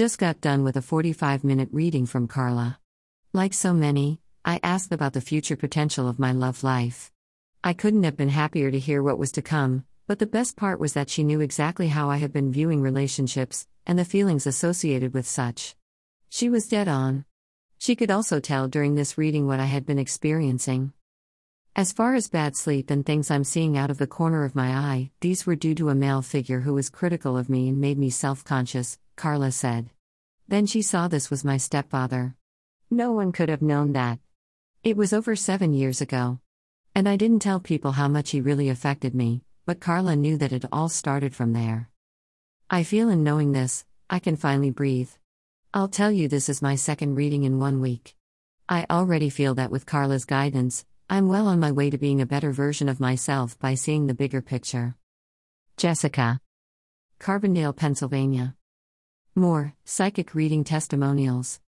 Just got done with a 45 minute reading from Carla. Like so many, I asked about the future potential of my love life. I couldn't have been happier to hear what was to come, but the best part was that she knew exactly how I had been viewing relationships, and the feelings associated with such. She was dead on. She could also tell during this reading what I had been experiencing. As far as bad sleep and things I'm seeing out of the corner of my eye, these were due to a male figure who was critical of me and made me self conscious, Carla said. Then she saw this was my stepfather. No one could have known that. It was over seven years ago. And I didn't tell people how much he really affected me, but Carla knew that it all started from there. I feel in knowing this, I can finally breathe. I'll tell you this is my second reading in one week. I already feel that with Carla's guidance, I'm well on my way to being a better version of myself by seeing the bigger picture. Jessica. Carbondale, Pennsylvania. More Psychic Reading Testimonials.